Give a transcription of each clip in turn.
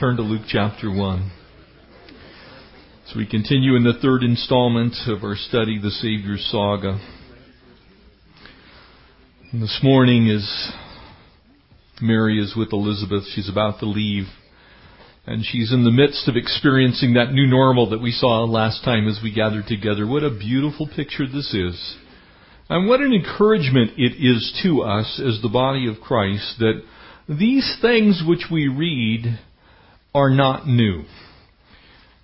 turn to Luke chapter 1. So we continue in the third installment of our study, The Savior's Saga. And this morning as Mary is with Elizabeth. She's about to leave. And she's in the midst of experiencing that new normal that we saw last time as we gathered together. What a beautiful picture this is. And what an encouragement it is to us as the body of Christ that these things which we read are not new.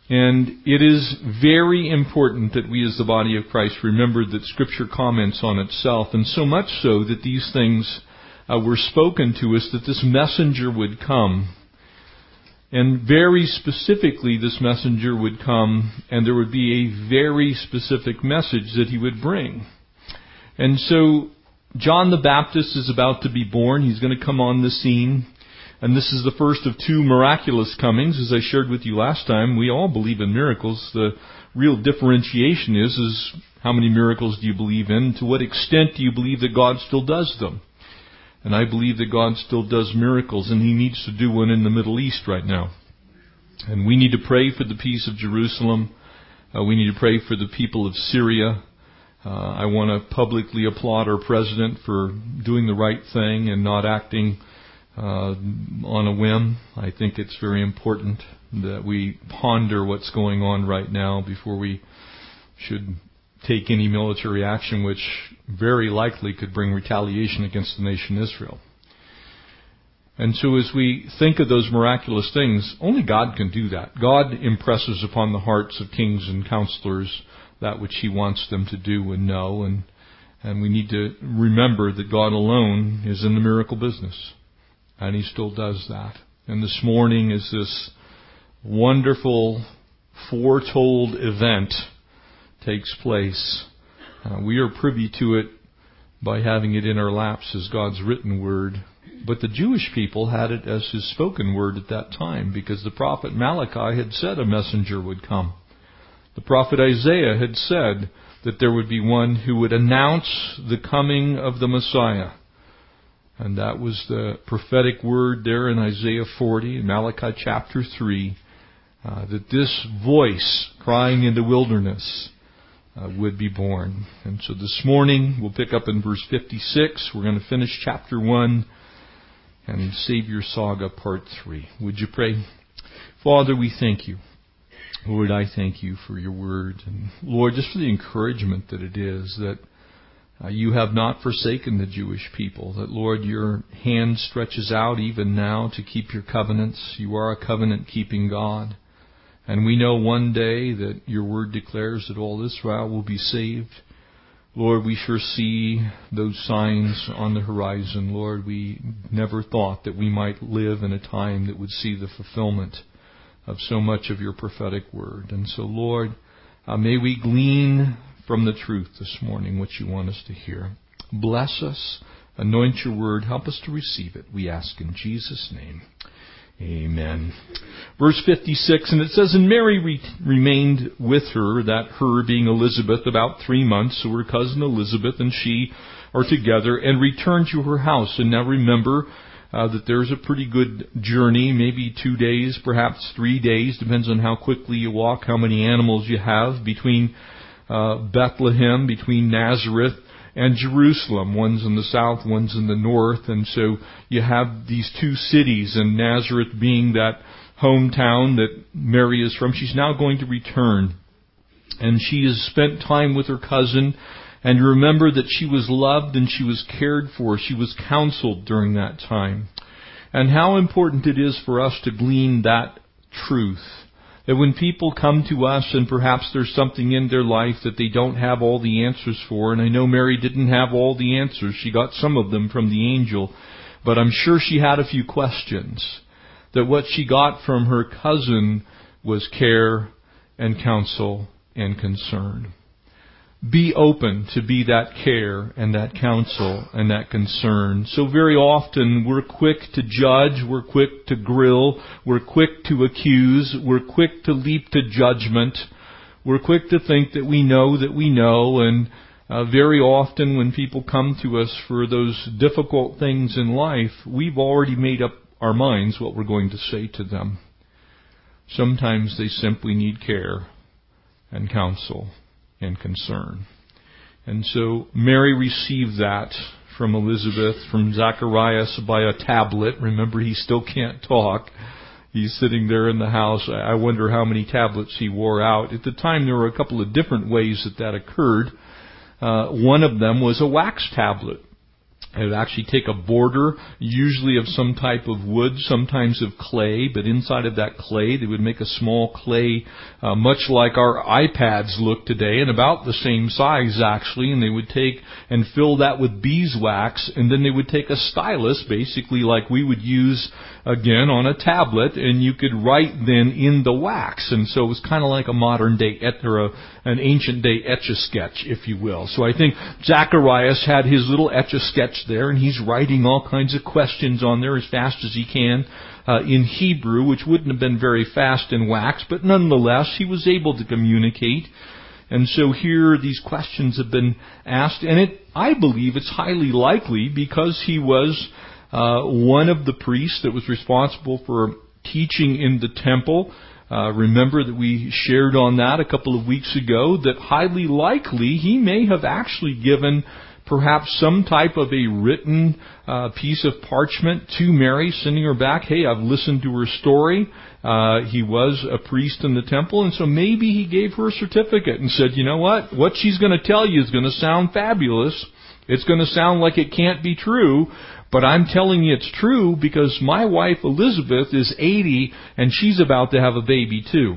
And it is very important that we as the body of Christ remember that Scripture comments on itself, and so much so that these things uh, were spoken to us that this messenger would come. And very specifically, this messenger would come, and there would be a very specific message that he would bring. And so, John the Baptist is about to be born. He's going to come on the scene. And this is the first of two miraculous comings. As I shared with you last time, we all believe in miracles. The real differentiation is, is how many miracles do you believe in? To what extent do you believe that God still does them? And I believe that God still does miracles, and He needs to do one in the Middle East right now. And we need to pray for the peace of Jerusalem. Uh, we need to pray for the people of Syria. Uh, I want to publicly applaud our president for doing the right thing and not acting uh, on a whim. I think it's very important that we ponder what's going on right now before we should take any military action which very likely could bring retaliation against the nation Israel. And so as we think of those miraculous things, only God can do that. God impresses upon the hearts of kings and counselors that which He wants them to do and know, and, and we need to remember that God alone is in the miracle business. And He still does that. And this morning is this wonderful foretold event takes place. Uh, we are privy to it by having it in our laps as God's written word. But the Jewish people had it as his spoken word at that time because the prophet Malachi had said a messenger would come. The prophet Isaiah had said that there would be one who would announce the coming of the Messiah. And that was the prophetic word there in Isaiah 40, Malachi chapter 3, uh, that this voice crying in the wilderness uh, would be born. And so this morning we'll pick up in verse 56. We're going to finish chapter 1 and Savior Saga part 3. Would you pray? Father, we thank you. Lord, I thank you for your word. And Lord, just for the encouragement that it is that uh, you have not forsaken the Jewish people. That, Lord, your hand stretches out even now to keep your covenants. You are a covenant keeping God. And we know one day that your word declares that all Israel will be saved. Lord, we sure see those signs on the horizon. Lord, we never thought that we might live in a time that would see the fulfillment of so much of your prophetic word. And so, Lord, uh, may we glean from the truth this morning what you want us to hear. Bless us, anoint your word, help us to receive it. We ask in Jesus' name. Amen. Verse 56, and it says, And Mary re- remained with her, that her being Elizabeth, about three months, so her cousin Elizabeth and she are together, and returned to her house. And now remember uh, that there's a pretty good journey, maybe two days, perhaps three days, depends on how quickly you walk, how many animals you have, between uh, Bethlehem, between Nazareth, and Jerusalem. One's in the south, one's in the north, and so you have these two cities, and Nazareth being that hometown that Mary is from. She's now going to return, and she has spent time with her cousin. And remember that she was loved and she was cared for. She was counseled during that time. And how important it is for us to glean that truth that when people come to us and perhaps there's something in their life that they don't have all the answers for, and I know Mary didn't have all the answers. She got some of them from the angel, but I'm sure she had a few questions. That what she got from her cousin was care and counsel and concern be open to be that care and that counsel and that concern. So very often we're quick to judge, we're quick to grill, we're quick to accuse, we're quick to leap to judgment, we're quick to think that we know that we know, and uh, very often when people come to us for those difficult things in life, we've already made up our minds what we're going to say to them. Sometimes they simply need care and counsel and concern. And so Mary received that from Elizabeth, from Zacharias by a tablet. Remember, he still can't talk. He's sitting there in the house. I wonder how many tablets he wore out. At the time, there were a couple of different ways that that occurred. Uh, one of them was a wax tablet. It would actually take a border, usually of some type of wood, sometimes of clay, but inside of that clay they would make a small clay, uh, much like our iPads look today, and about the same size actually, and they would take and fill that with beeswax, and then they would take a stylus, basically like we would use again on a tablet, and you could write then in the wax. And so it was kind of like a modern day et- or a, an ancient day etch a sketch, if you will. So I think Zacharias had his little etch a sketch there, and he's writing all kinds of questions on there as fast as he can. Uh, in Hebrew, which wouldn't have been very fast in wax, but nonetheless, he was able to communicate. And so here these questions have been asked, and it, I believe it's highly likely because he was uh, one of the priests that was responsible for teaching in the temple. Uh, remember that we shared on that a couple of weeks ago that highly likely he may have actually given perhaps some type of a written uh, piece of parchment to Mary, sending her back, hey, I've listened to her story. Uh, he was a priest in the temple, and so maybe he gave her a certificate and said, you know what? What she's going to tell you is going to sound fabulous. It's going to sound like it can't be true, but I'm telling you it's true because my wife Elizabeth is 80 and she's about to have a baby too.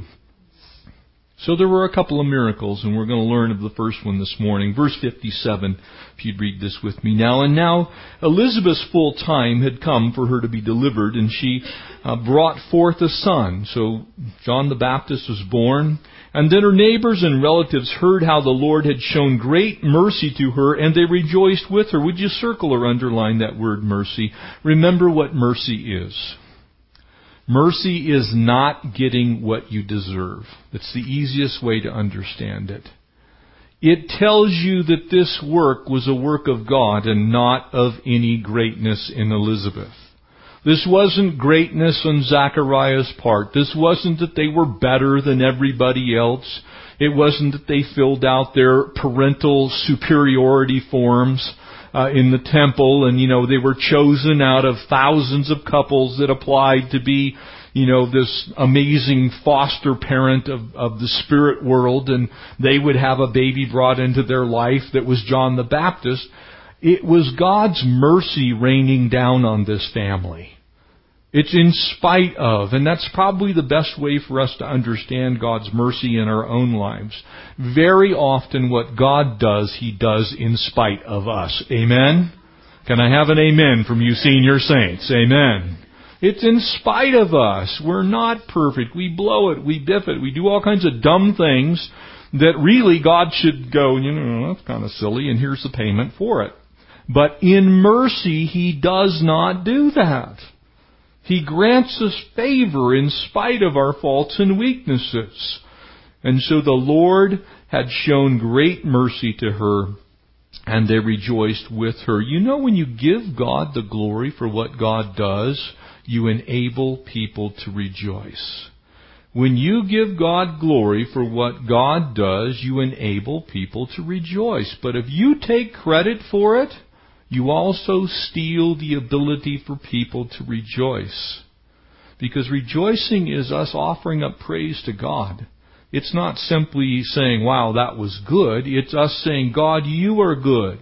So there were a couple of miracles, and we're going to learn of the first one this morning. Verse 57, if you'd read this with me now. And now Elizabeth's full time had come for her to be delivered, and she uh, brought forth a son. So John the Baptist was born. And then her neighbors and relatives heard how the Lord had shown great mercy to her, and they rejoiced with her. Would you circle or underline that word mercy? Remember what mercy is. Mercy is not getting what you deserve. That's the easiest way to understand it. It tells you that this work was a work of God and not of any greatness in Elizabeth. This wasn't greatness on Zachariah's part. This wasn't that they were better than everybody else. It wasn't that they filled out their parental superiority forms uh, in the temple and, you know, they were chosen out of thousands of couples that applied to be, you know, this amazing foster parent of, of the spirit world and they would have a baby brought into their life that was John the Baptist. It was God's mercy raining down on this family. It's in spite of, and that's probably the best way for us to understand God's mercy in our own lives. Very often what God does, He does in spite of us. Amen? Can I have an amen from you senior saints? Amen. It's in spite of us. We're not perfect. We blow it. We biff it. We do all kinds of dumb things that really God should go, you know, that's kind of silly and here's the payment for it. But in mercy, He does not do that. He grants us favor in spite of our faults and weaknesses. And so the Lord had shown great mercy to her, and they rejoiced with her. You know, when you give God the glory for what God does, you enable people to rejoice. When you give God glory for what God does, you enable people to rejoice. But if you take credit for it, you also steal the ability for people to rejoice. Because rejoicing is us offering up praise to God. It's not simply saying, wow, that was good. It's us saying, God, you are good.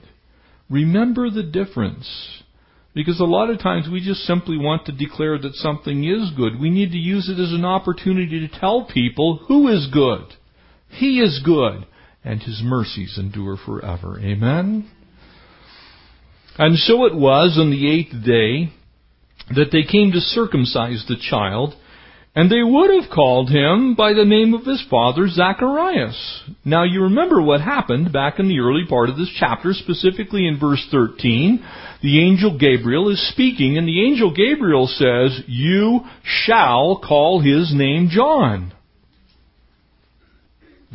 Remember the difference. Because a lot of times we just simply want to declare that something is good. We need to use it as an opportunity to tell people who is good. He is good, and His mercies endure forever. Amen? And so it was on the eighth day that they came to circumcise the child, and they would have called him by the name of his father Zacharias. Now you remember what happened back in the early part of this chapter, specifically in verse 13. The angel Gabriel is speaking, and the angel Gabriel says, You shall call his name John.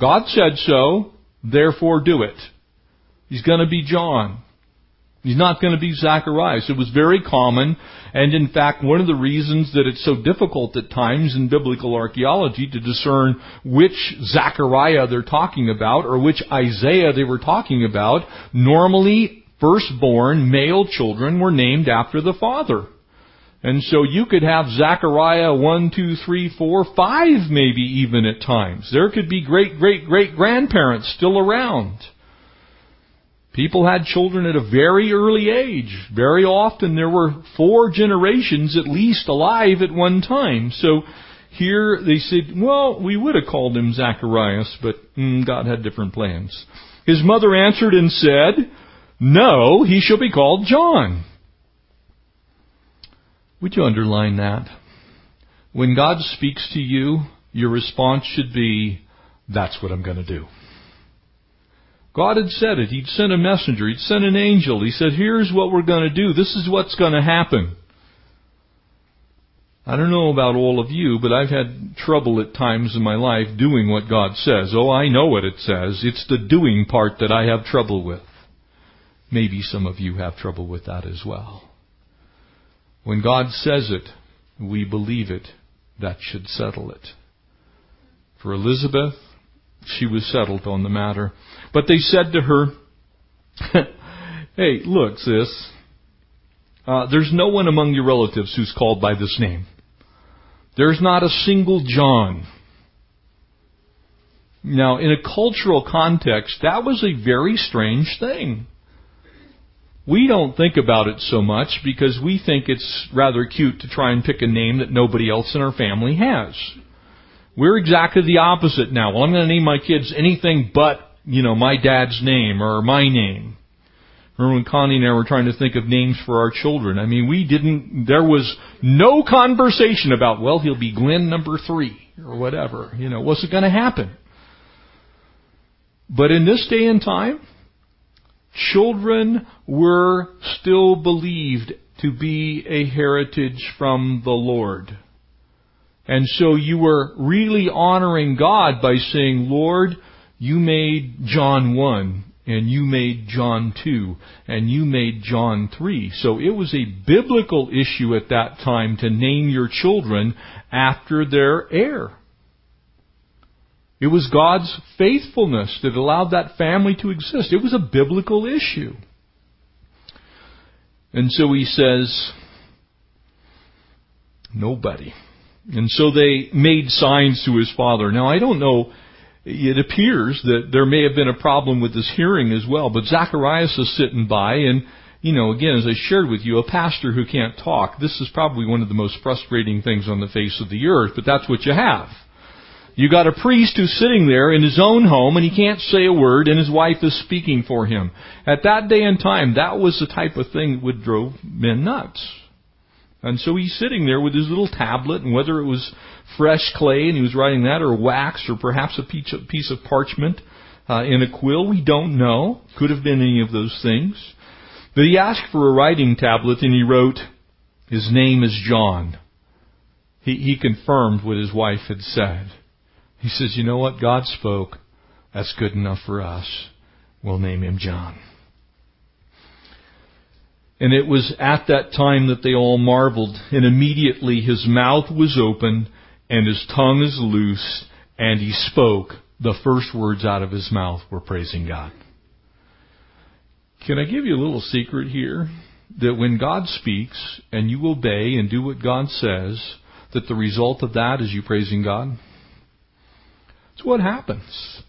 God said so, therefore do it. He's going to be John. He's not going to be Zacharias. It was very common, and in fact, one of the reasons that it's so difficult at times in biblical archaeology to discern which Zachariah they're talking about or which Isaiah they were talking about, normally firstborn male children were named after the father. And so you could have Zechariah 1, 2, 3, 4, 5 maybe even at times. There could be great, great, great grandparents still around. People had children at a very early age. Very often there were four generations at least alive at one time. So here they said, well, we would have called him Zacharias, but mm, God had different plans. His mother answered and said, no, he shall be called John. Would you underline that? When God speaks to you, your response should be, that's what I'm going to do. God had said it. He'd sent a messenger. He'd sent an angel. He said, here's what we're going to do. This is what's going to happen. I don't know about all of you, but I've had trouble at times in my life doing what God says. Oh, I know what it says. It's the doing part that I have trouble with. Maybe some of you have trouble with that as well. When God says it, we believe it. That should settle it. For Elizabeth, she was settled on the matter. But they said to her, Hey, look, sis, uh, there's no one among your relatives who's called by this name. There's not a single John. Now, in a cultural context, that was a very strange thing. We don't think about it so much because we think it's rather cute to try and pick a name that nobody else in our family has. We're exactly the opposite now. Well, I'm going to name my kids anything but, you know, my dad's name or my name. Remember when Connie and I were trying to think of names for our children? I mean, we didn't, there was no conversation about, well, he'll be Glenn number three or whatever. You know, what's it going to happen? But in this day and time, children were still believed to be a heritage from the Lord. And so you were really honoring God by saying, Lord, you made John 1, and you made John 2, and you made John 3. So it was a biblical issue at that time to name your children after their heir. It was God's faithfulness that allowed that family to exist. It was a biblical issue. And so he says, nobody. And so they made signs to his father. Now I don't know, it appears that there may have been a problem with his hearing as well, but Zacharias is sitting by and, you know, again, as I shared with you, a pastor who can't talk, this is probably one of the most frustrating things on the face of the earth, but that's what you have. You got a priest who's sitting there in his own home and he can't say a word and his wife is speaking for him. At that day and time, that was the type of thing that would drove men nuts. And so he's sitting there with his little tablet and whether it was fresh clay and he was writing that or wax or perhaps a piece of parchment uh, in a quill, we don't know. Could have been any of those things. But he asked for a writing tablet and he wrote, his name is John. He, he confirmed what his wife had said. He says, you know what? God spoke. That's good enough for us. We'll name him John. And it was at that time that they all marveled, and immediately his mouth was open, and his tongue is loose, and he spoke. The first words out of his mouth were praising God. Can I give you a little secret here? That when God speaks, and you obey and do what God says, that the result of that is you praising God? It's what happens.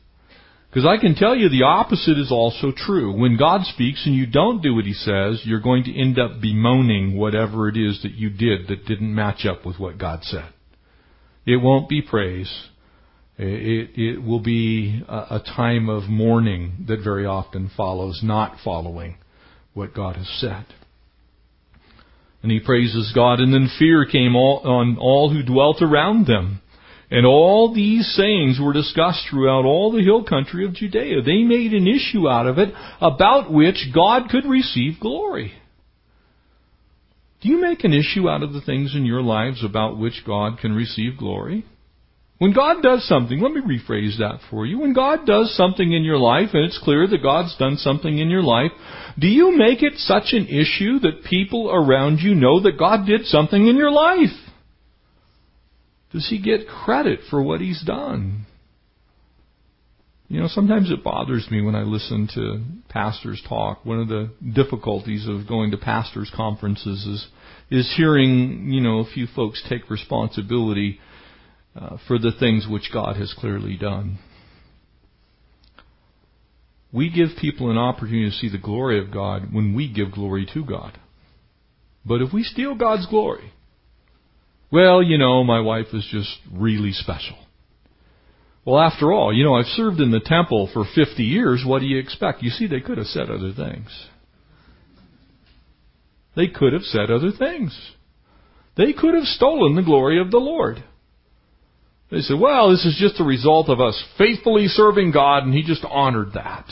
Because I can tell you the opposite is also true. When God speaks and you don't do what He says, you're going to end up bemoaning whatever it is that you did that didn't match up with what God said. It won't be praise. It, it will be a, a time of mourning that very often follows not following what God has said. And he praises God, and then fear came all, on all who dwelt around them. And all these sayings were discussed throughout all the hill country of Judea. They made an issue out of it about which God could receive glory. Do you make an issue out of the things in your lives about which God can receive glory? When God does something, let me rephrase that for you. When God does something in your life, and it's clear that God's done something in your life, do you make it such an issue that people around you know that God did something in your life? Does He get credit for what He's done? You know, sometimes it bothers me when I listen to pastors talk. One of the difficulties of going to pastors' conferences is is hearing, you know, a few folks take responsibility uh, for the things which God has clearly done. We give people an opportunity to see the glory of God when we give glory to God. But if we steal God's glory, well, you know, my wife is just really special. Well, after all, you know, I've served in the temple for 50 years. What do you expect? You see, they could have said other things. They could have said other things. They could have stolen the glory of the Lord. They said, well, this is just a result of us faithfully serving God, and He just honored that.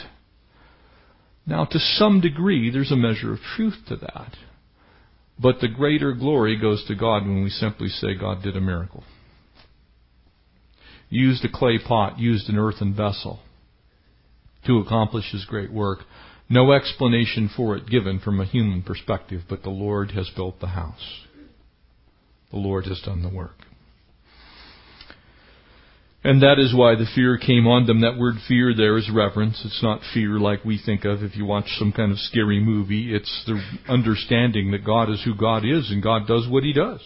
Now, to some degree, there's a measure of truth to that. But the greater glory goes to God when we simply say God did a miracle used a clay pot, used an earthen vessel to accomplish his great work. No explanation for it given from a human perspective, but the Lord has built the house. The Lord has done the work. And that is why the fear came on them. That word fear there is reverence. It's not fear like we think of if you watch some kind of scary movie. It's the understanding that God is who God is and God does what He does.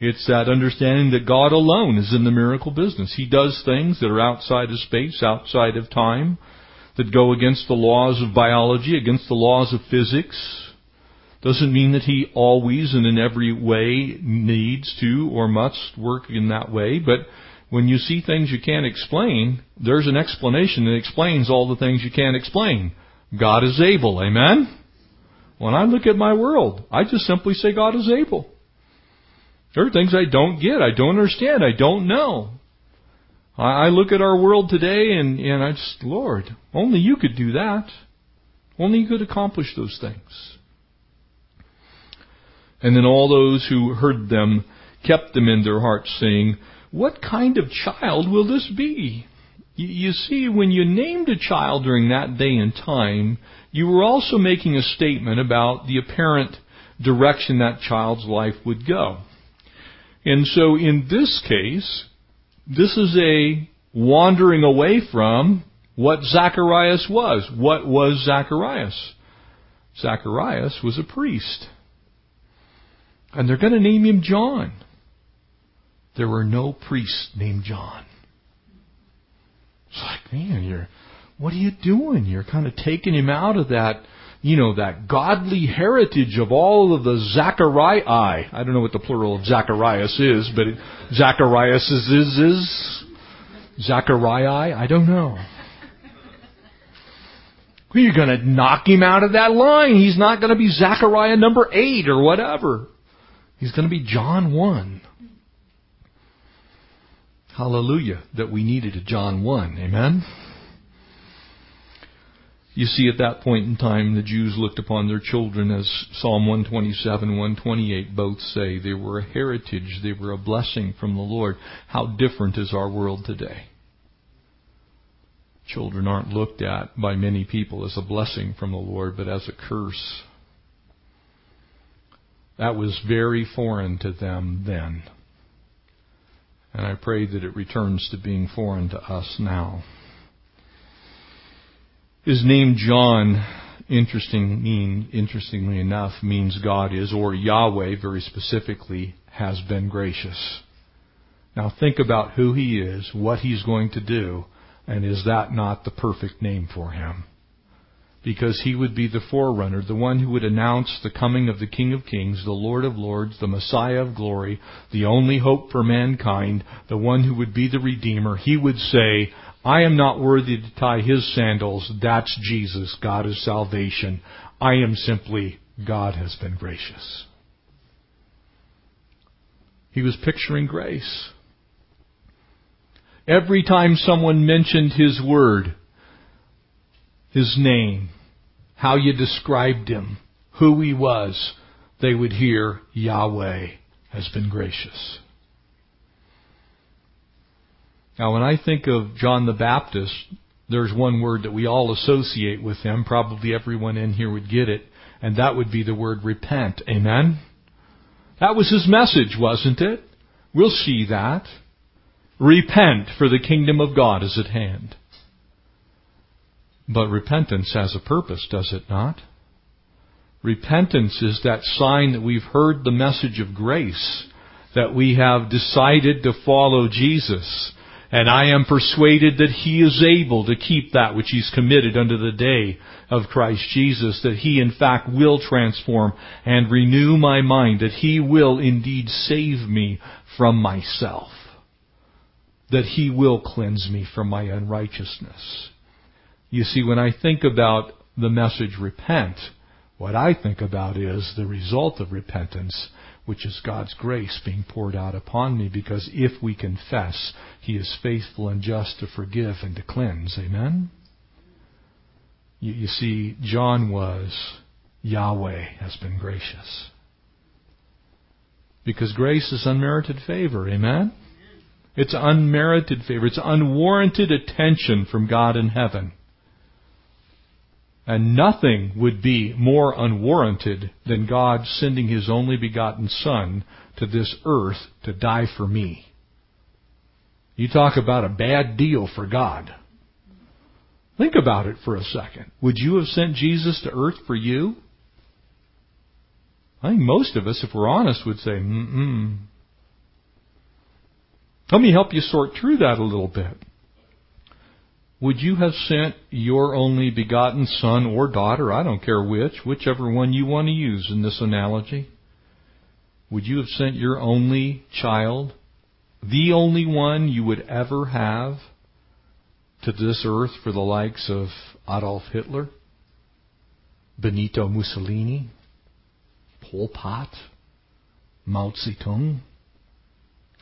It's that understanding that God alone is in the miracle business. He does things that are outside of space, outside of time, that go against the laws of biology, against the laws of physics. Doesn't mean that He always and in every way needs to or must work in that way, but when you see things you can't explain, there's an explanation that explains all the things you can't explain. God is able, amen? When I look at my world, I just simply say God is able. There are things I don't get, I don't understand, I don't know. I, look at our world today and, and I just, Lord, only you could do that. Only you could accomplish those things. And then all those who heard them kept them in their hearts, saying, What kind of child will this be? You see, when you named a child during that day and time, you were also making a statement about the apparent direction that child's life would go. And so in this case, this is a wandering away from what Zacharias was. What was Zacharias? Zacharias was a priest. And they're going to name him John. There were no priests named John. It's like, man, you're, what are you doing? You're kind of taking him out of that you know, that godly heritage of all of the Zachariah. I don't know what the plural of Zacharias is, but Zacharias is, is, is Zachariah. I don't know. You're going to knock him out of that line. He's not going to be Zachariah number eight or whatever. He's going to be John 1. Hallelujah that we needed a John 1. Amen? You see, at that point in time, the Jews looked upon their children as Psalm 127, 128 both say. They were a heritage. They were a blessing from the Lord. How different is our world today? Children aren't looked at by many people as a blessing from the Lord, but as a curse. That was very foreign to them then. And I pray that it returns to being foreign to us now. His name John, interesting mean, interestingly enough, means God is, or Yahweh very specifically, has been gracious. Now think about who he is, what he's going to do, and is that not the perfect name for him? Because he would be the forerunner, the one who would announce the coming of the King of Kings, the Lord of Lords, the Messiah of glory, the only hope for mankind, the one who would be the Redeemer. He would say, I am not worthy to tie his sandals. That's Jesus. God is salvation. I am simply God has been gracious. He was picturing grace. Every time someone mentioned his word, his name, how you described him, who he was, they would hear Yahweh has been gracious. Now, when I think of John the Baptist, there's one word that we all associate with him. Probably everyone in here would get it, and that would be the word repent. Amen? That was his message, wasn't it? We'll see that. Repent, for the kingdom of God is at hand. But repentance has a purpose, does it not? Repentance is that sign that we've heard the message of grace, that we have decided to follow Jesus, and I am persuaded that He is able to keep that which He's committed unto the day of Christ Jesus, that He in fact will transform and renew my mind, that He will indeed save me from myself, that He will cleanse me from my unrighteousness. You see, when I think about the message repent, what I think about is the result of repentance, which is God's grace being poured out upon me, because if we confess, He is faithful and just to forgive and to cleanse. Amen? You, you see, John was, Yahweh has been gracious. Because grace is unmerited favor. Amen? It's unmerited favor. It's unwarranted attention from God in heaven. And nothing would be more unwarranted than God sending His only begotten Son to this earth to die for me. You talk about a bad deal for God. Think about it for a second. Would you have sent Jesus to earth for you? I think most of us, if we're honest, would say, mm-mm. Let me help you sort through that a little bit. Would you have sent your only begotten son or daughter, I don't care which, whichever one you want to use in this analogy? Would you have sent your only child, the only one you would ever have, to this earth for the likes of Adolf Hitler, Benito Mussolini, Pol Pot, Mao Zedong,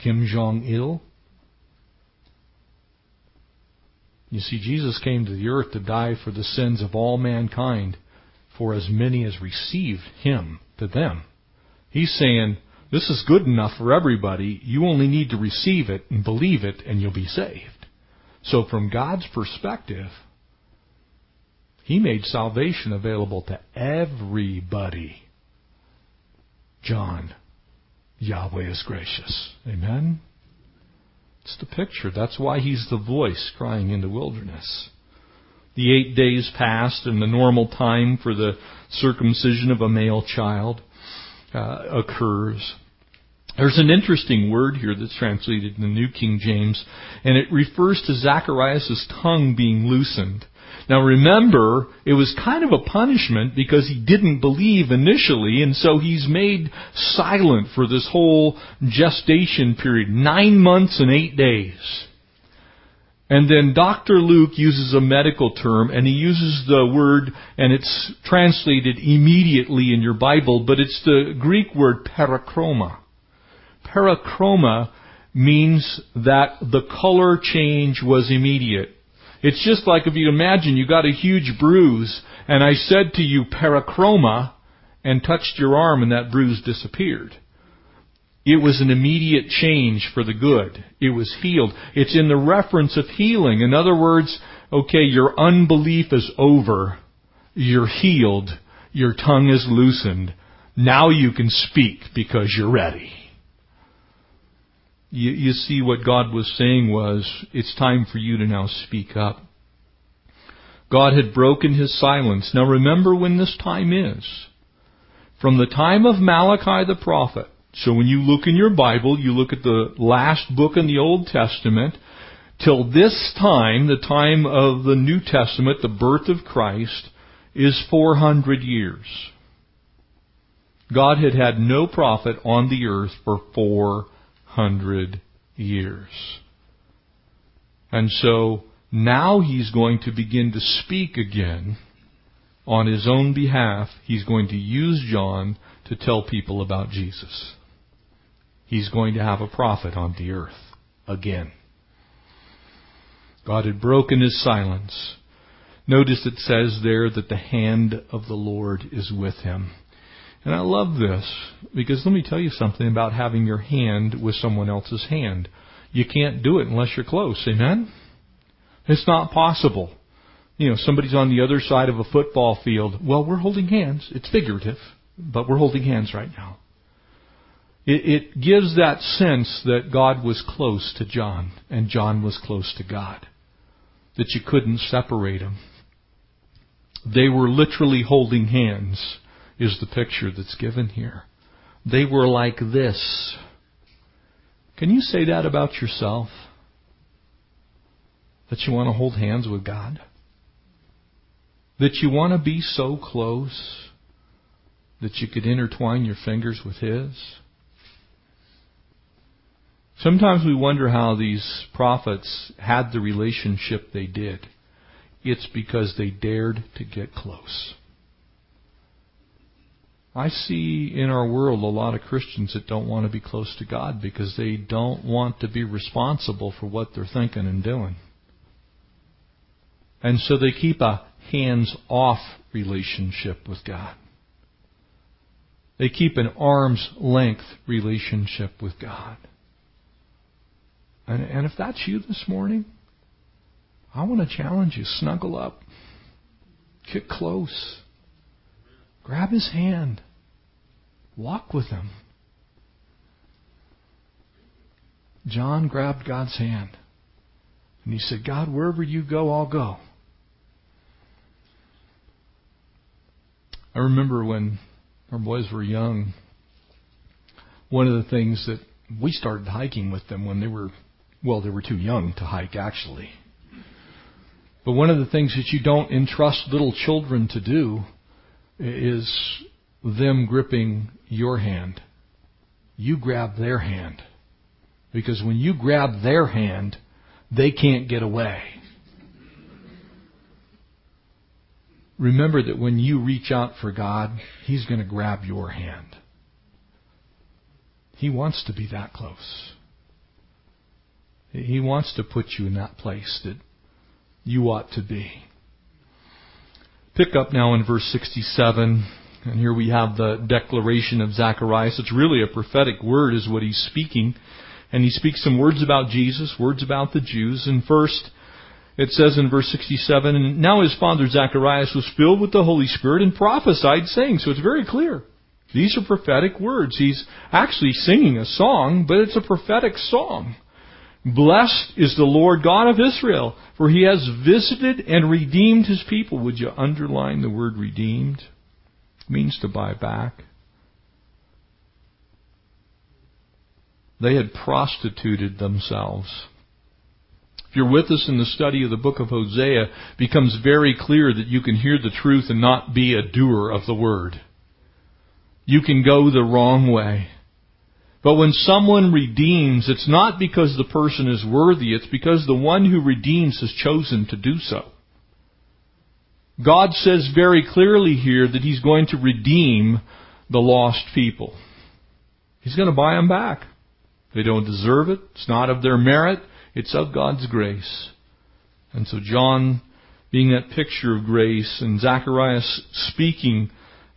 Kim Jong Il? You see, Jesus came to the earth to die for the sins of all mankind, for as many as received Him to them. He's saying, this is good enough for everybody. You only need to receive it and believe it, and you'll be saved. So, from God's perspective, He made salvation available to everybody. John, Yahweh is gracious. Amen? It's the picture. That's why he's the voice crying in the wilderness. The eight days passed, and the normal time for the circumcision of a male child uh, occurs. There's an interesting word here that's translated in the New King James, and it refers to Zacharias' tongue being loosened. Now remember, it was kind of a punishment because he didn't believe initially, and so he's made silent for this whole gestation period. Nine months and eight days. And then Dr. Luke uses a medical term, and he uses the word, and it's translated immediately in your Bible, but it's the Greek word parachroma. Parachroma means that the color change was immediate. It's just like if you imagine you got a huge bruise and I said to you parachroma and touched your arm and that bruise disappeared. It was an immediate change for the good. It was healed. It's in the reference of healing. In other words, okay, your unbelief is over. You're healed. Your tongue is loosened. Now you can speak because you're ready you, you see what God was saying was, it's time for you to now speak up. God had broken his silence. Now remember when this time is. From the time of Malachi the prophet. So when you look in your Bible, you look at the last book in the Old Testament, till this time, the time of the New Testament, the birth of Christ, is 400 years. God had had no prophet on the earth for 400 hundred years. And so now he's going to begin to speak again on his own behalf. He's going to use John to tell people about Jesus. He's going to have a prophet on the earth again. God had broken his silence. Notice it says there that the hand of the Lord is with him. And I love this because let me tell you something about having your hand with someone else's hand. you can't do it unless you're close. Amen? It's not possible. You know, somebody's on the other side of a football field. Well, we're holding hands. It's figurative, but we're holding hands right now. It, it gives that sense that God was close to John and John was close to God. That you couldn't separate them. They were literally holding hands is the picture that's given here. They were like this. Can you say that about yourself? That you want to hold hands with God? That you want to be so close that you could intertwine your fingers with His? Sometimes we wonder how these prophets had the relationship they did. It's because they dared to get close. I see in our world a lot of Christians that don't want to be close to God because they don't want to be responsible for what they're thinking and doing. And so they keep a hands off relationship with God. They keep an arm's length relationship with God. And, and if that's you this morning, I want to challenge you. Snuggle up. Get close. Grab his hand. Walk with him. John grabbed God's hand. And he said, God, wherever you go, I'll go. I remember when our boys were young, one of the things that we started hiking with them when they were well, they were too young to hike, actually. But one of the things that you don't entrust little children to do is them gripping your hand. You grab their hand. Because when you grab their hand, they can't get away. Remember that when you reach out for God, He's going to grab your hand. He wants to be that close. He wants to put you in that place that you ought to be. Pick up now in verse 67, and here we have the declaration of Zacharias. It's really a prophetic word is what he's speaking. And he speaks some words about Jesus, words about the Jews. And first, it says in verse 67, and now his father Zacharias was filled with the Holy Spirit and prophesied saying, so it's very clear. These are prophetic words. He's actually singing a song, but it's a prophetic song. Blessed is the Lord God of Israel, for he has visited and redeemed his people. Would you underline the word redeemed? It means to buy back. They had prostituted themselves. If you're with us in the study of the book of Hosea, it becomes very clear that you can hear the truth and not be a doer of the word. You can go the wrong way. But when someone redeems, it's not because the person is worthy, it's because the one who redeems has chosen to do so. God says very clearly here that He's going to redeem the lost people. He's going to buy them back. They don't deserve it. It's not of their merit. It's of God's grace. And so John, being that picture of grace, and Zacharias speaking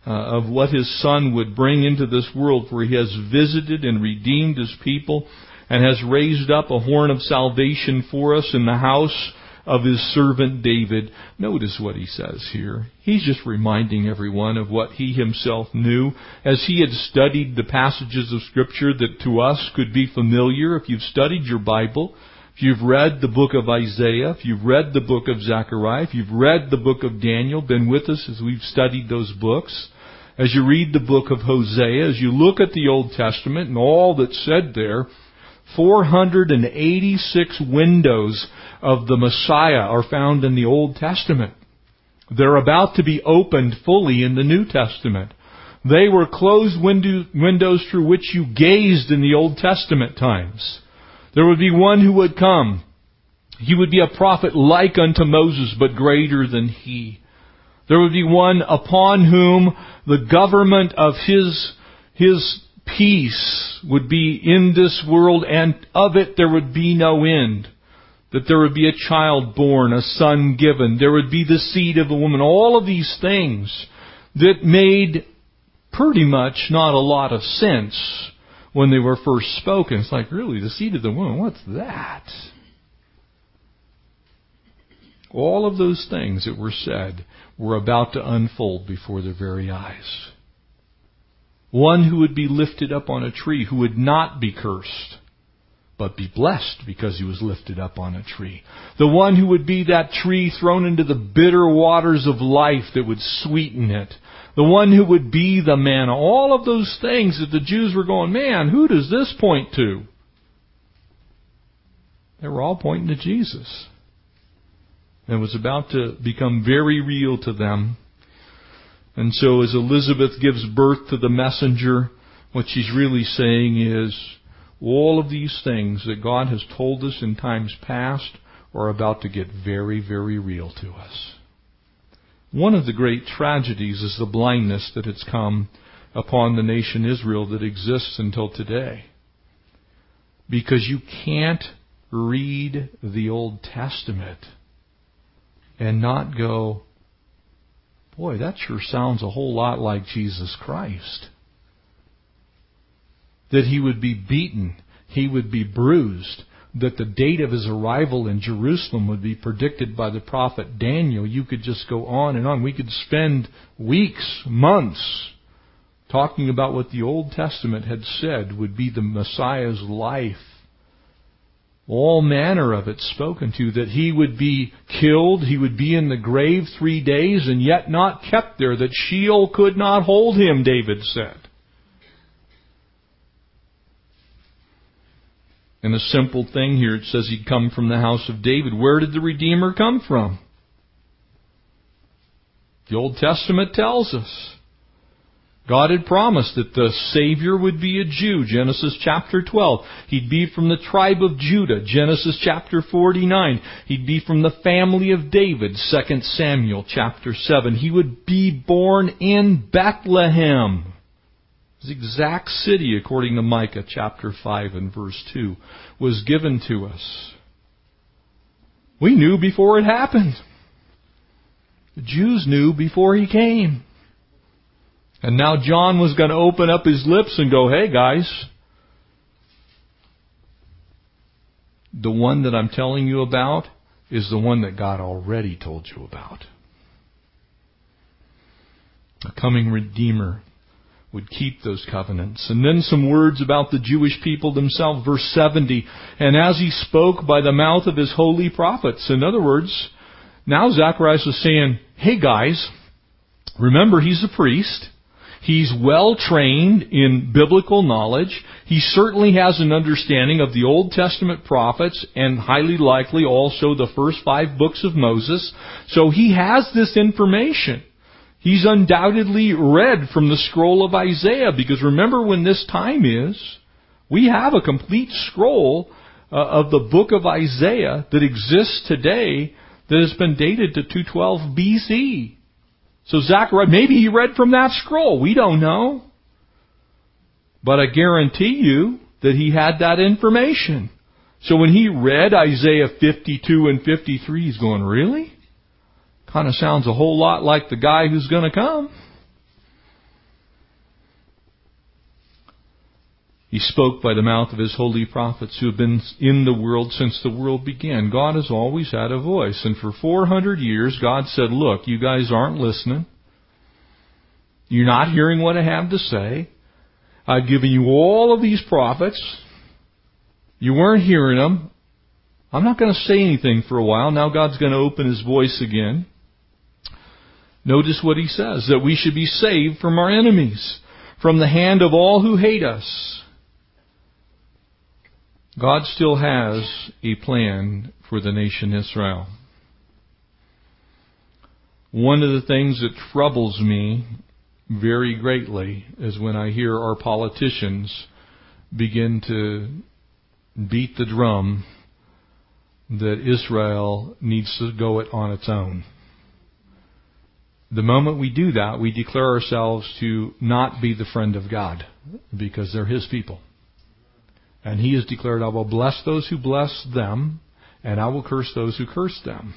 uh, of what his son would bring into this world, for he has visited and redeemed his people and has raised up a horn of salvation for us in the house of his servant David. Notice what he says here. He's just reminding everyone of what he himself knew as he had studied the passages of scripture that to us could be familiar if you've studied your Bible. If you've read the book of Isaiah, if you've read the book of Zechariah, if you've read the book of Daniel, been with us as we've studied those books, as you read the book of Hosea, as you look at the Old Testament and all that's said there, 486 windows of the Messiah are found in the Old Testament. They're about to be opened fully in the New Testament. They were closed window, windows through which you gazed in the Old Testament times. There would be one who would come. He would be a prophet like unto Moses, but greater than he. There would be one upon whom the government of his, his peace would be in this world and of it there would be no end. That there would be a child born, a son given, there would be the seed of a woman, all of these things that made pretty much not a lot of sense when they were first spoken. It's like, really, the seed of the woman, what's that? All of those things that were said were about to unfold before their very eyes. One who would be lifted up on a tree, who would not be cursed, but be blessed because he was lifted up on a tree. The one who would be that tree thrown into the bitter waters of life that would sweeten it. The one who would be the man. All of those things that the Jews were going, man, who does this point to? They were all pointing to Jesus. It was about to become very real to them. And so as Elizabeth gives birth to the messenger, what she's really saying is, all of these things that God has told us in times past are about to get very, very real to us. One of the great tragedies is the blindness that has come upon the nation Israel that exists until today. Because you can't read the Old Testament and not go, boy, that sure sounds a whole lot like Jesus Christ. That he would be beaten, he would be bruised, that the date of his arrival in Jerusalem would be predicted by the prophet Daniel. You could just go on and on. We could spend weeks, months, talking about what the Old Testament had said would be the Messiah's life all manner of it spoken to, that he would be killed, he would be in the grave three days, and yet not kept there, that Sheol could not hold him, David said. And a simple thing here, it says he'd come from the house of David. Where did the Redeemer come from? The Old Testament tells us. God had promised that the Savior would be a Jew, Genesis chapter 12. He'd be from the tribe of Judah, Genesis chapter 49. He'd be from the family of David, 2 Samuel chapter 7. He would be born in Bethlehem. His exact city, according to Micah chapter 5 and verse 2, was given to us. We knew before it happened. The Jews knew before he came. And now John was going to open up his lips and go, hey guys, the one that I'm telling you about is the one that God already told you about. A coming Redeemer would keep those covenants. And then some words about the Jewish people themselves, verse 70. And as he spoke by the mouth of his holy prophets. In other words, now Zacharias is saying, hey guys, remember he's a priest. He's well trained in biblical knowledge. He certainly has an understanding of the Old Testament prophets and highly likely also the first five books of Moses. So he has this information. He's undoubtedly read from the scroll of Isaiah because remember when this time is, we have a complete scroll uh, of the book of Isaiah that exists today that has been dated to 212 BC. So Zechariah, maybe he read from that scroll. We don't know. But I guarantee you that he had that information. So when he read Isaiah 52 and 53, he's going, really? Kind of sounds a whole lot like the guy who's going to come. He spoke by the mouth of his holy prophets who have been in the world since the world began. God has always had a voice. And for 400 years, God said, look, you guys aren't listening. You're not hearing what I have to say. I've given you all of these prophets. You weren't hearing them. I'm not going to say anything for a while. Now God's going to open his voice again. Notice what he says, that we should be saved from our enemies, from the hand of all who hate us. God still has a plan for the nation Israel. One of the things that troubles me very greatly is when I hear our politicians begin to beat the drum that Israel needs to go it on its own. The moment we do that, we declare ourselves to not be the friend of God because they're His people. And he has declared, I will bless those who bless them, and I will curse those who curse them.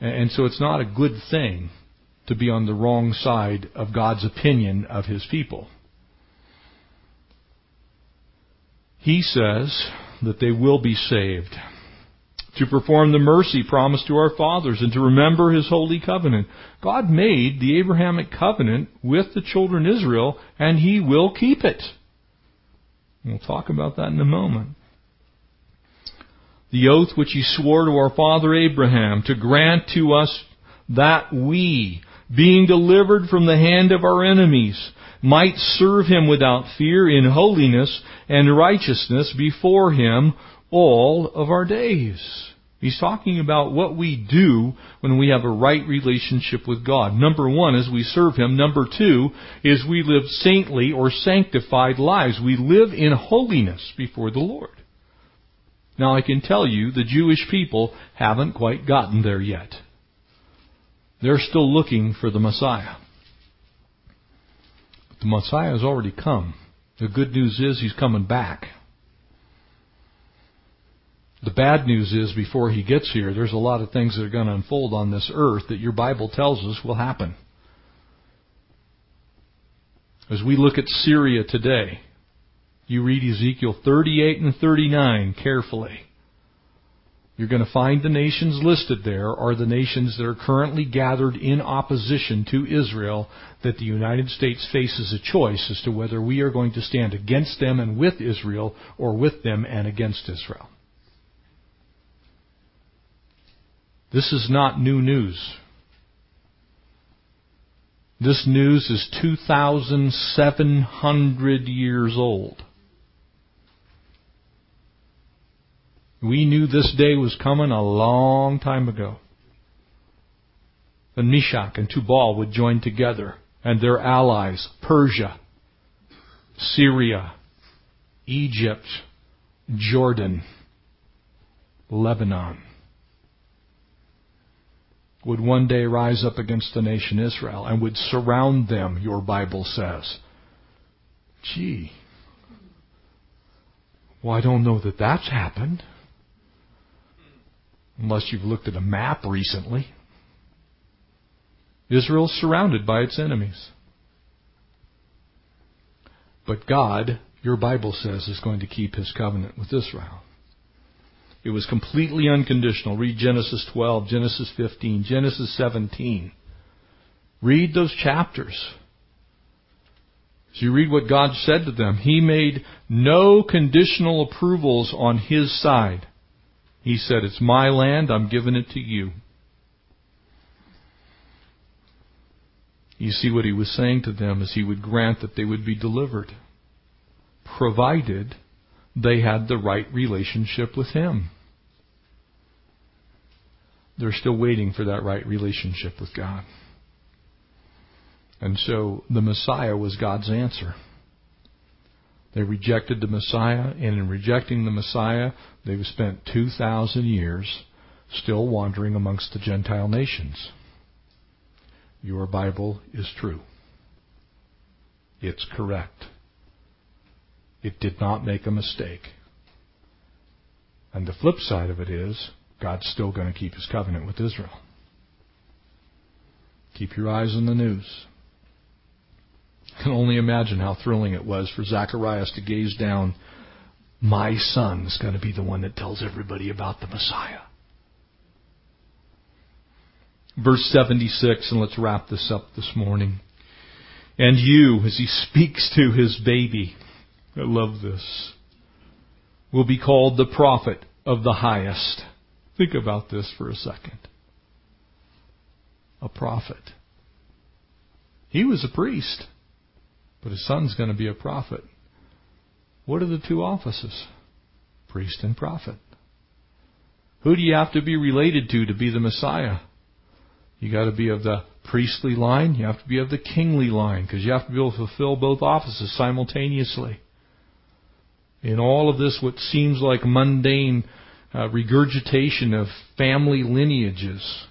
And so it's not a good thing to be on the wrong side of God's opinion of his people. He says that they will be saved. To perform the mercy promised to our fathers and to remember His holy covenant. God made the Abrahamic covenant with the children of Israel and He will keep it. We'll talk about that in a moment. The oath which He swore to our father Abraham to grant to us that we, being delivered from the hand of our enemies, might serve him without fear in holiness and righteousness before him all of our days. He's talking about what we do when we have a right relationship with God. Number one is we serve Him. Number two is we live saintly or sanctified lives. We live in holiness before the Lord. Now I can tell you the Jewish people haven't quite gotten there yet. They're still looking for the Messiah. But The Messiah has already come. The good news is he's coming back. The bad news is before he gets here, there's a lot of things that are going to unfold on this earth that your Bible tells us will happen. As we look at Syria today, you read Ezekiel 38 and 39 carefully. You're going to find the nations listed there are the nations that are currently gathered in opposition to Israel that the United States faces a choice as to whether we are going to stand against them and with Israel or with them and against Israel. This is not new news. This news is 2,700 years old. We knew this day was coming a long time ago. And Meshech and Tubal would join together, and their allies, Persia, Syria, Egypt, Jordan, Lebanon, would one day rise up against the nation Israel and would surround them, your Bible says. Gee. Well, I don't know that that's happened unless you've looked at a map recently. Israel's surrounded by its enemies. But God, your Bible says, is going to keep his covenant with Israel. It was completely unconditional. Read Genesis 12, Genesis 15, Genesis 17. Read those chapters. As you read what God said to them, He made no conditional approvals on His side. He said, It's my land, I'm giving it to you. You see what he was saying to them is he would grant that they would be delivered, provided they had the right relationship with him. They're still waiting for that right relationship with God. And so the Messiah was God's answer. They rejected the Messiah, and in rejecting the Messiah, they've spent 2,000 years still wandering amongst the Gentile nations. Your Bible is true. It's correct. It did not make a mistake. And the flip side of it is, God's still going to keep his covenant with Israel. Keep your eyes on the news. I can only imagine how thrilling it was for Zacharias to gaze down. My son's going to be the one that tells everybody about the Messiah. Verse 76, and let's wrap this up this morning. And you, as he speaks to his baby, I love this, will be called the prophet of the highest. Think about this for a second. A prophet. He was a priest. But his son's going to be a prophet. What are the two offices? Priest and prophet. Who do you have to be related to to be the Messiah? You got to be of the priestly line. You have to be of the kingly line because you have to be able to fulfill both offices simultaneously. In all of this, what seems like mundane uh, regurgitation of family lineages,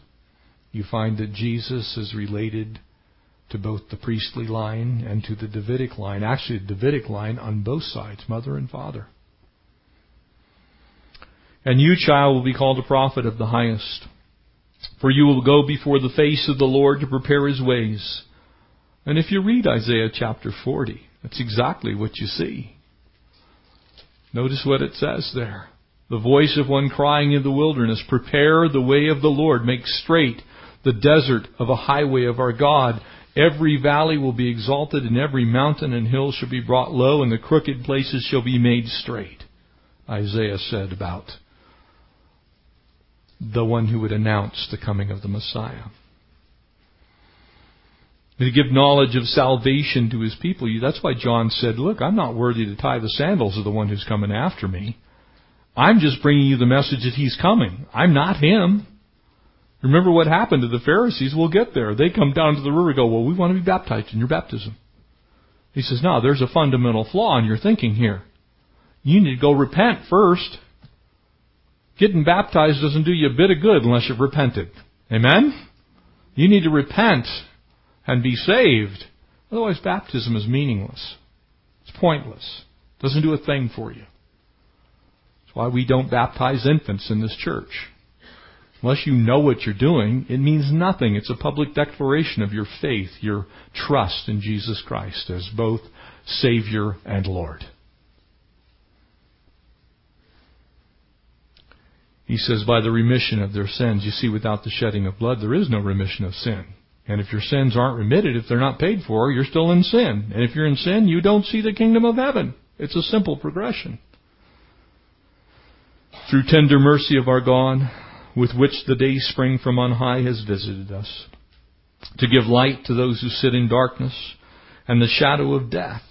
you find that Jesus is related to both the priestly line and to the Davidic line. Actually, the Davidic line on both sides, mother and father. And you, child, will be called a prophet of the highest. For you will go before the face of the Lord to prepare his ways. And if you read Isaiah chapter 40, that's exactly what you see. Notice what it says there. The voice of one crying in the wilderness, prepare the way of the Lord, make straight the desert of a highway of our God. Every valley will be exalted, and every mountain and hill shall be brought low, and the crooked places shall be made straight. Isaiah said about the one who would announce the coming of the Messiah. To give knowledge of salvation to his people. That's why John said, Look, I'm not worthy to tie the sandals of the one who's coming after me. I'm just bringing you the message that he's coming. I'm not him. Remember what happened to the Pharisees? We'll get there. They come down to the river and go, Well, we want to be baptized in your baptism. He says, No, there's a fundamental flaw in your thinking here. You need to go repent first. Getting baptized doesn't do you a bit of good unless you've repented. Amen? You need to repent and be saved. Otherwise, baptism is meaningless. It's pointless. It doesn't do a thing for you. That's why we don't baptize infants in this church. Unless you know what you're doing, it means nothing. It's a public declaration of your faith, your trust in Jesus Christ as both Savior and Lord. He says, by the remission of their sins. You see, without the shedding of blood, there is no remission of sin. And if your sins aren't remitted, if they're not paid for, you're still in sin. And if you're in sin, you don't see the kingdom of heaven. It's a simple progression. Through tender mercy of our God, with which the day spring from on high has visited us, to give light to those who sit in darkness and the shadow of death,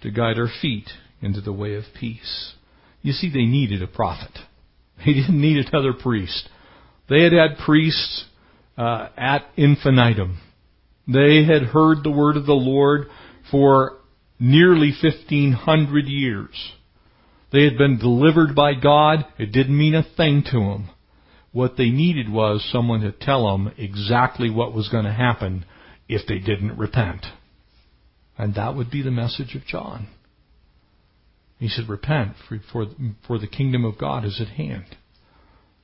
to guide our feet into the way of peace. You see, they needed a prophet. He didn't need another priest. They had had priests uh, ad infinitum. They had heard the word of the Lord for nearly 1500 years. They had been delivered by God. It didn't mean a thing to them. What they needed was someone to tell them exactly what was going to happen if they didn't repent. And that would be the message of John. He said, Repent, for, for, for the kingdom of God is at hand.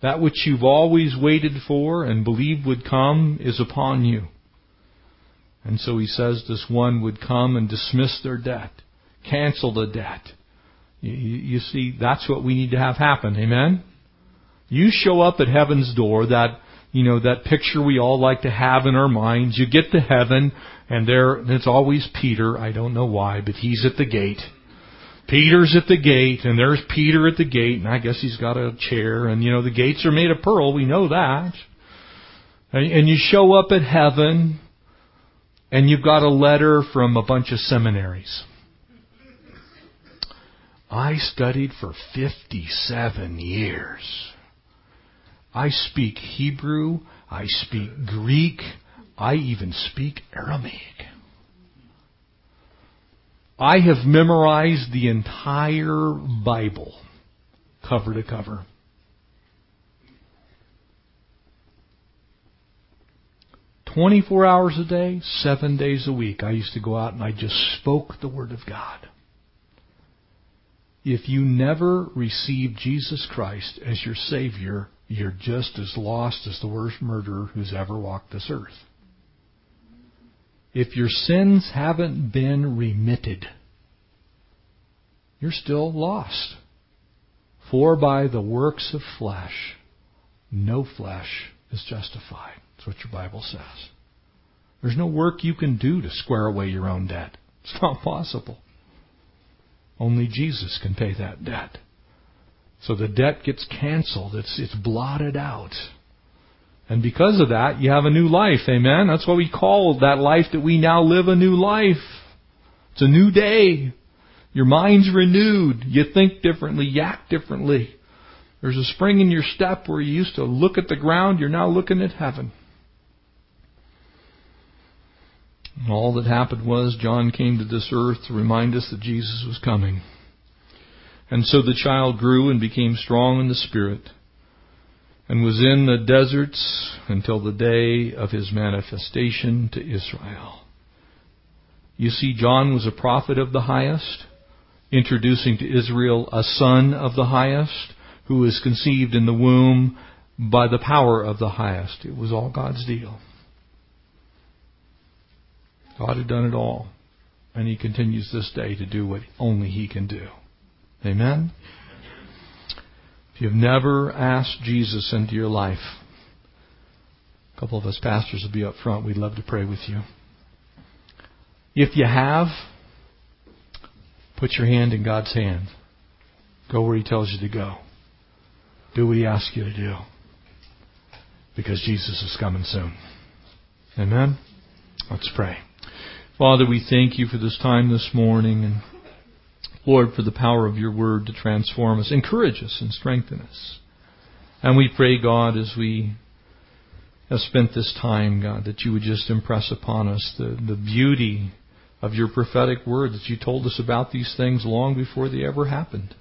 That which you've always waited for and believed would come is upon you. And so he says this one would come and dismiss their debt, cancel the debt. You, see, that's what we need to have happen. Amen? You show up at heaven's door, that, you know, that picture we all like to have in our minds. You get to heaven, and there, it's always Peter. I don't know why, but he's at the gate. Peter's at the gate, and there's Peter at the gate, and I guess he's got a chair, and you know, the gates are made of pearl, we know that. And, you show up at heaven, and you've got a letter from a bunch of seminaries. I studied for 57 years. I speak Hebrew, I speak Greek, I even speak Aramaic. I have memorized the entire Bible, cover to cover. Twenty-four hours a day, seven days a week, I used to go out and I just spoke the Word of God. If you never receive Jesus Christ as your Savior, you're just as lost as the worst murderer who's ever walked this earth if your sins haven't been remitted, you're still lost. For by the works of flesh, no flesh is justified. That's what your Bible says. There's no work you can do to square away your own debt. It's not possible. Only Jesus can pay that debt. So the debt gets canceled. It's, it's blotted out. And because of that, you have a new life. Amen? That's what we call that life that we now live a new life. It's a new day. Your mind's renewed. You think differently. You act differently. There's a spring in your step where you used to look at the ground. You're now looking at heaven. And all that happened was John came to this earth to remind us that Jesus was coming. And so the child grew and became strong in the Spirit and was in the deserts until the day of his manifestation to Israel. You see, John was a prophet of the highest, introducing to Israel a son of the highest who was conceived in the womb by the power of the highest. It was all God's deal. God had done it all, and He continues this day to do what only He can do. Amen? If you've never asked Jesus into your life, a couple of us pastors will be up front. We'd love to pray with you. If you have, put your hand in God's hand. Go where He tells you to go. Do what He asks you to do. Because Jesus is coming soon. Amen? Let's pray. Father, we thank you for this time this morning and Lord, for the power of your word to transform us, encourage us, and strengthen us. And we pray, God, as we have spent this time, God, that you would just impress upon us the, the beauty of your prophetic word, that you told us about these things long before they ever happened.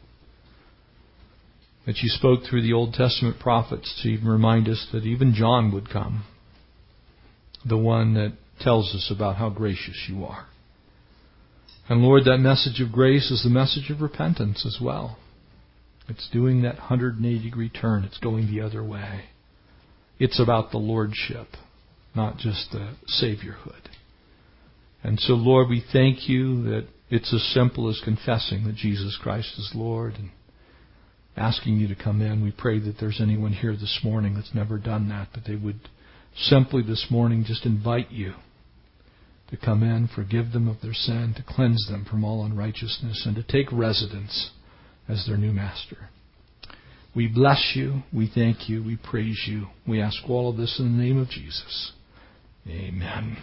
That you spoke through the Old Testament prophets to even remind us that even John would come, the one that tells us about how gracious you are. And Lord, that message of grace is the message of repentance as well. It's doing that 180 degree turn. It's going the other way. It's about the Lordship, not just the Saviorhood. And so, Lord, we thank you that it's as simple as confessing that Jesus Christ is Lord and asking you to come in. We pray that there's anyone here this morning that's never done that, that they would simply this morning just invite you to come in, forgive them of their sin, to cleanse them from all unrighteousness, and to take residence as their new master. We bless you, we thank you, we praise you. We ask all of this in the name of Jesus. Amen.